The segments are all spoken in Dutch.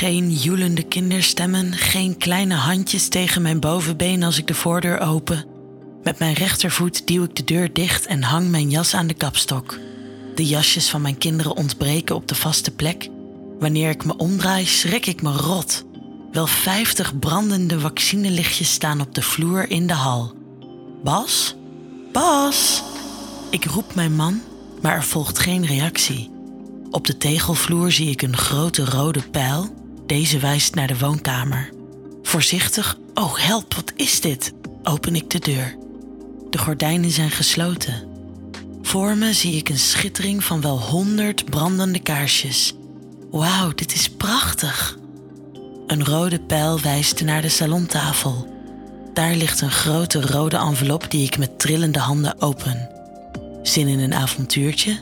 Geen joelende kinderstemmen, geen kleine handjes tegen mijn bovenbeen als ik de voordeur open. Met mijn rechtervoet duw ik de deur dicht en hang mijn jas aan de kapstok. De jasjes van mijn kinderen ontbreken op de vaste plek. Wanneer ik me omdraai, schrik ik me rot. Wel vijftig brandende vaccinelichtjes staan op de vloer in de hal. Bas? Bas! Ik roep mijn man, maar er volgt geen reactie. Op de tegelvloer zie ik een grote rode pijl. Deze wijst naar de woonkamer. Voorzichtig, oh help, wat is dit? Open ik de deur. De gordijnen zijn gesloten. Voor me zie ik een schittering van wel honderd brandende kaarsjes. Wauw, dit is prachtig. Een rode pijl wijst naar de salontafel. Daar ligt een grote rode envelop die ik met trillende handen open. Zin in een avontuurtje?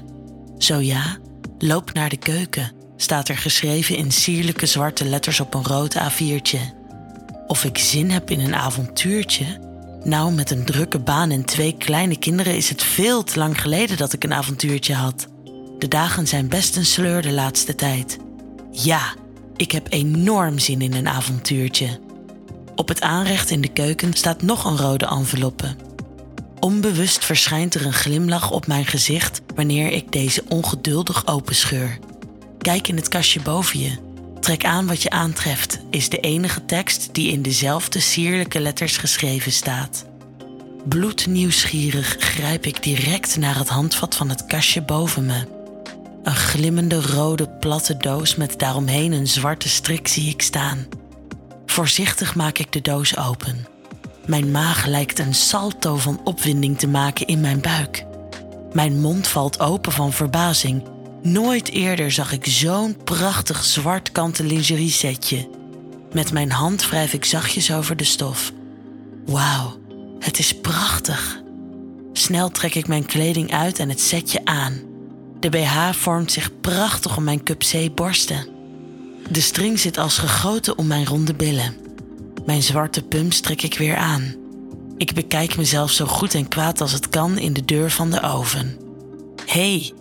Zo ja, loop naar de keuken, staat er geschreven in sierlijke zwarte letters op een rood A4'tje. Of ik zin heb in een avontuurtje? Nou, met een drukke baan en twee kleine kinderen is het veel te lang geleden dat ik een avontuurtje had. De dagen zijn best een sleur de laatste tijd. Ja, ik heb enorm zin in een avontuurtje. Op het aanrecht in de keuken staat nog een rode enveloppe. Onbewust verschijnt er een glimlach op mijn gezicht wanneer ik deze ongeduldig openscheur. Kijk in het kastje boven je. Trek aan wat je aantreft, is de enige tekst die in dezelfde sierlijke letters geschreven staat. Bloednieuwsgierig grijp ik direct naar het handvat van het kastje boven me. Een glimmende rode platte doos met daaromheen een zwarte strik zie ik staan. Voorzichtig maak ik de doos open. Mijn maag lijkt een salto van opwinding te maken in mijn buik. Mijn mond valt open van verbazing. Nooit eerder zag ik zo'n prachtig zwart kanten lingerie setje. Met mijn hand wrijf ik zachtjes over de stof. Wauw, het is prachtig. Snel trek ik mijn kleding uit en het setje aan. De BH vormt zich prachtig om mijn cup C borsten. De string zit als gegoten om mijn ronde billen. Mijn zwarte pumps trek ik weer aan. Ik bekijk mezelf zo goed en kwaad als het kan in de deur van de oven. Hey,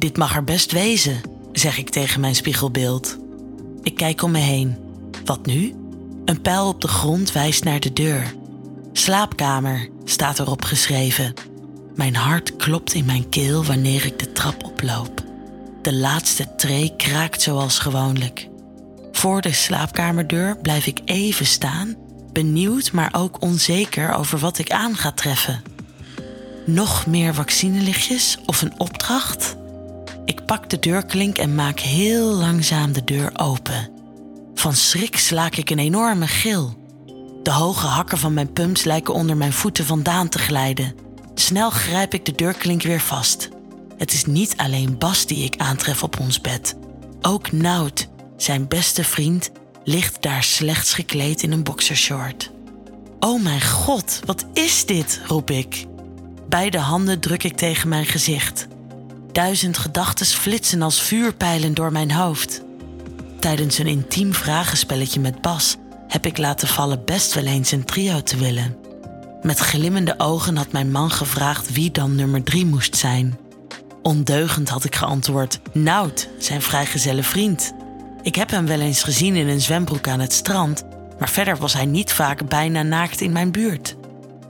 dit mag er best wezen, zeg ik tegen mijn spiegelbeeld. Ik kijk om me heen. Wat nu? Een pijl op de grond wijst naar de deur. Slaapkamer staat erop geschreven. Mijn hart klopt in mijn keel wanneer ik de trap oploop. De laatste tree kraakt zoals gewoonlijk. Voor de slaapkamerdeur blijf ik even staan, benieuwd maar ook onzeker over wat ik aan ga treffen. Nog meer vaccinelichtjes of een opdracht? Ik pak de deurklink en maak heel langzaam de deur open. Van schrik slaak ik een enorme gil. De hoge hakken van mijn pumps lijken onder mijn voeten vandaan te glijden. Snel grijp ik de deurklink weer vast. Het is niet alleen Bas die ik aantref op ons bed. Ook Nout, zijn beste vriend, ligt daar slechts gekleed in een boxershort. Oh mijn god, wat is dit? roep ik. Beide handen druk ik tegen mijn gezicht. Duizend gedachten flitsen als vuurpijlen door mijn hoofd. Tijdens een intiem vragenspelletje met Bas heb ik laten vallen best wel eens een trio te willen. Met glimmende ogen had mijn man gevraagd wie dan nummer drie moest zijn. Ondeugend had ik geantwoord: Nout, zijn vrijgezelle vriend. Ik heb hem wel eens gezien in een zwembroek aan het strand, maar verder was hij niet vaak bijna naakt in mijn buurt.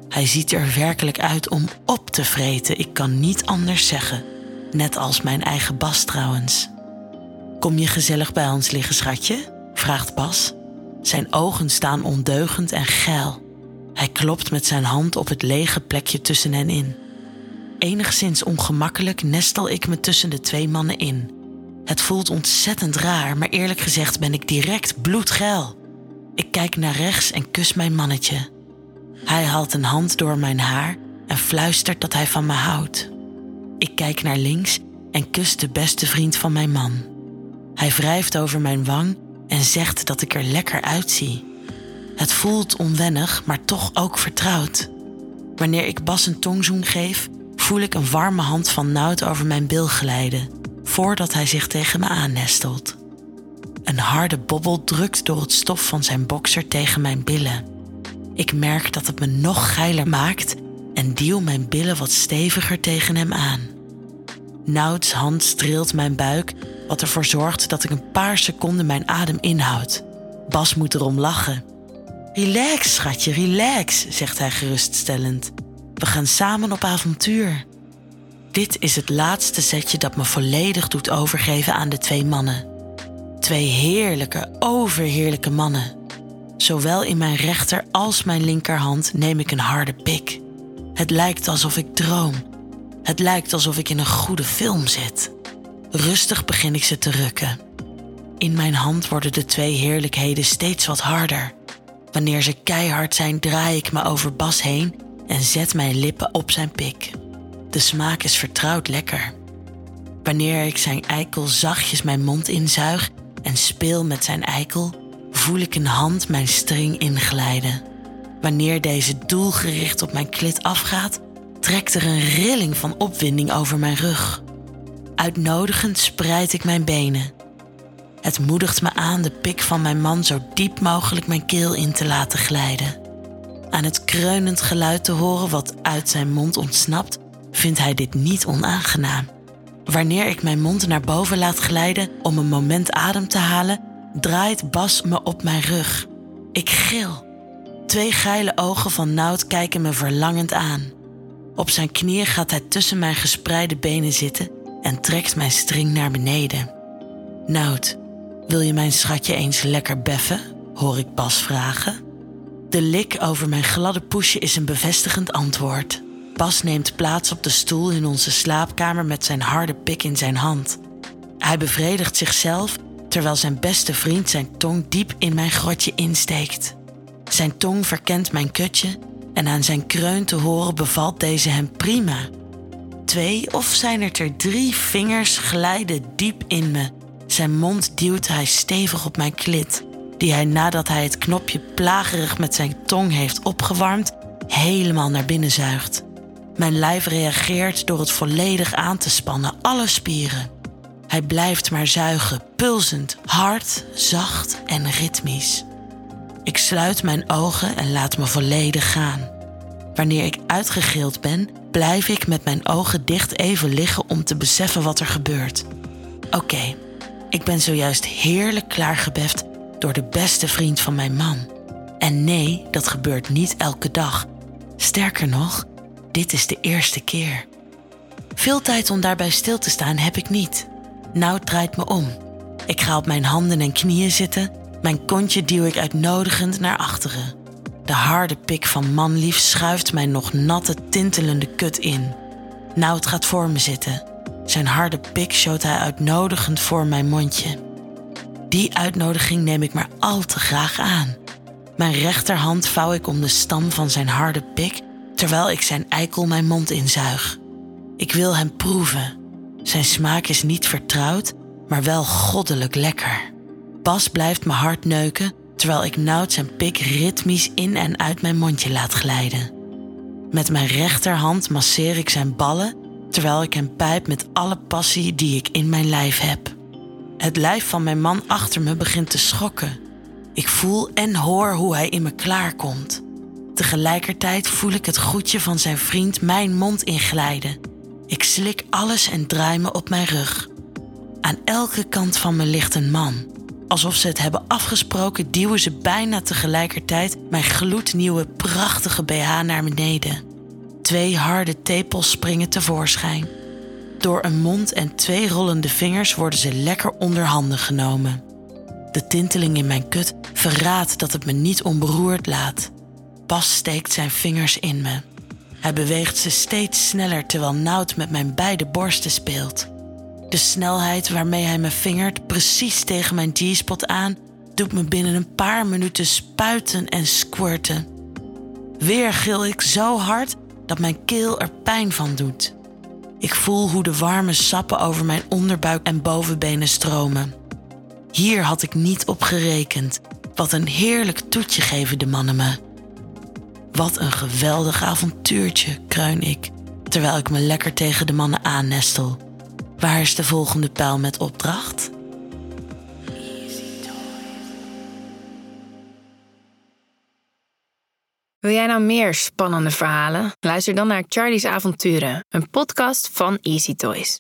Hij ziet er werkelijk uit om op te vreten, ik kan niet anders zeggen. Net als mijn eigen Bas trouwens. Kom je gezellig bij ons liggen, schatje? vraagt Bas. Zijn ogen staan ondeugend en geil. Hij klopt met zijn hand op het lege plekje tussen hen in. Enigszins ongemakkelijk nestel ik me tussen de twee mannen in. Het voelt ontzettend raar, maar eerlijk gezegd ben ik direct bloedgeil. Ik kijk naar rechts en kus mijn mannetje. Hij haalt een hand door mijn haar en fluistert dat hij van me houdt. Ik kijk naar links en kus de beste vriend van mijn man. Hij wrijft over mijn wang en zegt dat ik er lekker uitzie. Het voelt onwennig, maar toch ook vertrouwd. Wanneer ik Bas een tongzoen geef, voel ik een warme hand van Nout over mijn bil glijden, voordat hij zich tegen me aannestelt. Een harde bobbel drukt door het stof van zijn bokser tegen mijn billen. Ik merk dat het me nog geiler maakt en duw mijn billen wat steviger tegen hem aan. Nouts hand streelt mijn buik wat ervoor zorgt dat ik een paar seconden mijn adem inhoud. Bas moet erom lachen. Relax, schatje, relax, zegt hij geruststellend. We gaan samen op avontuur. Dit is het laatste setje dat me volledig doet overgeven aan de twee mannen. Twee heerlijke, overheerlijke mannen. Zowel in mijn rechter als mijn linkerhand neem ik een harde pik. Het lijkt alsof ik droom. Het lijkt alsof ik in een goede film zit. Rustig begin ik ze te rukken. In mijn hand worden de twee heerlijkheden steeds wat harder. Wanneer ze keihard zijn, draai ik me over Bas heen en zet mijn lippen op zijn pik. De smaak is vertrouwd lekker. Wanneer ik zijn eikel zachtjes mijn mond inzuig en speel met zijn eikel, voel ik een hand mijn string inglijden. Wanneer deze doelgericht op mijn klit afgaat, trekt er een rilling van opwinding over mijn rug. Uitnodigend spreid ik mijn benen. Het moedigt me aan de pik van mijn man zo diep mogelijk mijn keel in te laten glijden. Aan het kreunend geluid te horen wat uit zijn mond ontsnapt, vindt hij dit niet onaangenaam. Wanneer ik mijn mond naar boven laat glijden om een moment adem te halen, draait Bas me op mijn rug. Ik gil. Twee geile ogen van Nout kijken me verlangend aan. Op zijn knieën gaat hij tussen mijn gespreide benen zitten en trekt mijn string naar beneden. Nout, wil je mijn schatje eens lekker beffen? hoor ik Bas vragen. De lik over mijn gladde poesje is een bevestigend antwoord. Bas neemt plaats op de stoel in onze slaapkamer met zijn harde pik in zijn hand. Hij bevredigt zichzelf terwijl zijn beste vriend zijn tong diep in mijn grotje insteekt. Zijn tong verkent mijn kutje en aan zijn kreun te horen bevalt deze hem prima. Twee of zijn het er drie vingers glijden diep in me. Zijn mond duwt hij stevig op mijn klit, die hij nadat hij het knopje plagerig met zijn tong heeft opgewarmd, helemaal naar binnen zuigt. Mijn lijf reageert door het volledig aan te spannen, alle spieren. Hij blijft maar zuigen, pulsend, hard, zacht en ritmisch. Ik sluit mijn ogen en laat me volledig gaan. Wanneer ik uitgegild ben, blijf ik met mijn ogen dicht even liggen om te beseffen wat er gebeurt. Oké, ik ben zojuist heerlijk klaargebeft door de beste vriend van mijn man. En nee, dat gebeurt niet elke dag. Sterker nog, dit is de eerste keer. Veel tijd om daarbij stil te staan heb ik niet. Nou draait me om. Ik ga op mijn handen en knieën zitten. Mijn kontje duw ik uitnodigend naar achteren. De harde pik van manlief schuift mijn nog natte, tintelende kut in. Nout gaat voor me zitten. Zijn harde pik showt hij uitnodigend voor mijn mondje. Die uitnodiging neem ik maar al te graag aan. Mijn rechterhand vouw ik om de stam van zijn harde pik terwijl ik zijn eikel mijn mond inzuig. Ik wil hem proeven. Zijn smaak is niet vertrouwd, maar wel goddelijk lekker. Bas blijft me hard neuken terwijl ik Nout zijn pik ritmisch in en uit mijn mondje laat glijden. Met mijn rechterhand masseer ik zijn ballen terwijl ik hem pijp met alle passie die ik in mijn lijf heb. Het lijf van mijn man achter me begint te schokken. Ik voel en hoor hoe hij in me klaarkomt. Tegelijkertijd voel ik het groetje van zijn vriend mijn mond inglijden. Ik slik alles en draai me op mijn rug. Aan elke kant van me ligt een man. Alsof ze het hebben afgesproken, duwen ze bijna tegelijkertijd mijn gloednieuwe, prachtige BH naar beneden. Twee harde tepels springen tevoorschijn. Door een mond en twee rollende vingers worden ze lekker onder handen genomen. De tinteling in mijn kut verraadt dat het me niet onberoerd laat. Bas steekt zijn vingers in me. Hij beweegt ze steeds sneller terwijl Nout met mijn beide borsten speelt. De snelheid waarmee hij me vingert precies tegen mijn G-spot aan, doet me binnen een paar minuten spuiten en squirten. Weer gil ik zo hard dat mijn keel er pijn van doet. Ik voel hoe de warme sappen over mijn onderbuik en bovenbenen stromen. Hier had ik niet op gerekend. Wat een heerlijk toetje geven de mannen me. Wat een geweldig avontuurtje, kruin ik, terwijl ik me lekker tegen de mannen aannestel. Waar is de volgende pijl met opdracht? Wil jij nou meer spannende verhalen? Luister dan naar Charlie's Avonturen, een podcast van Easy Toys.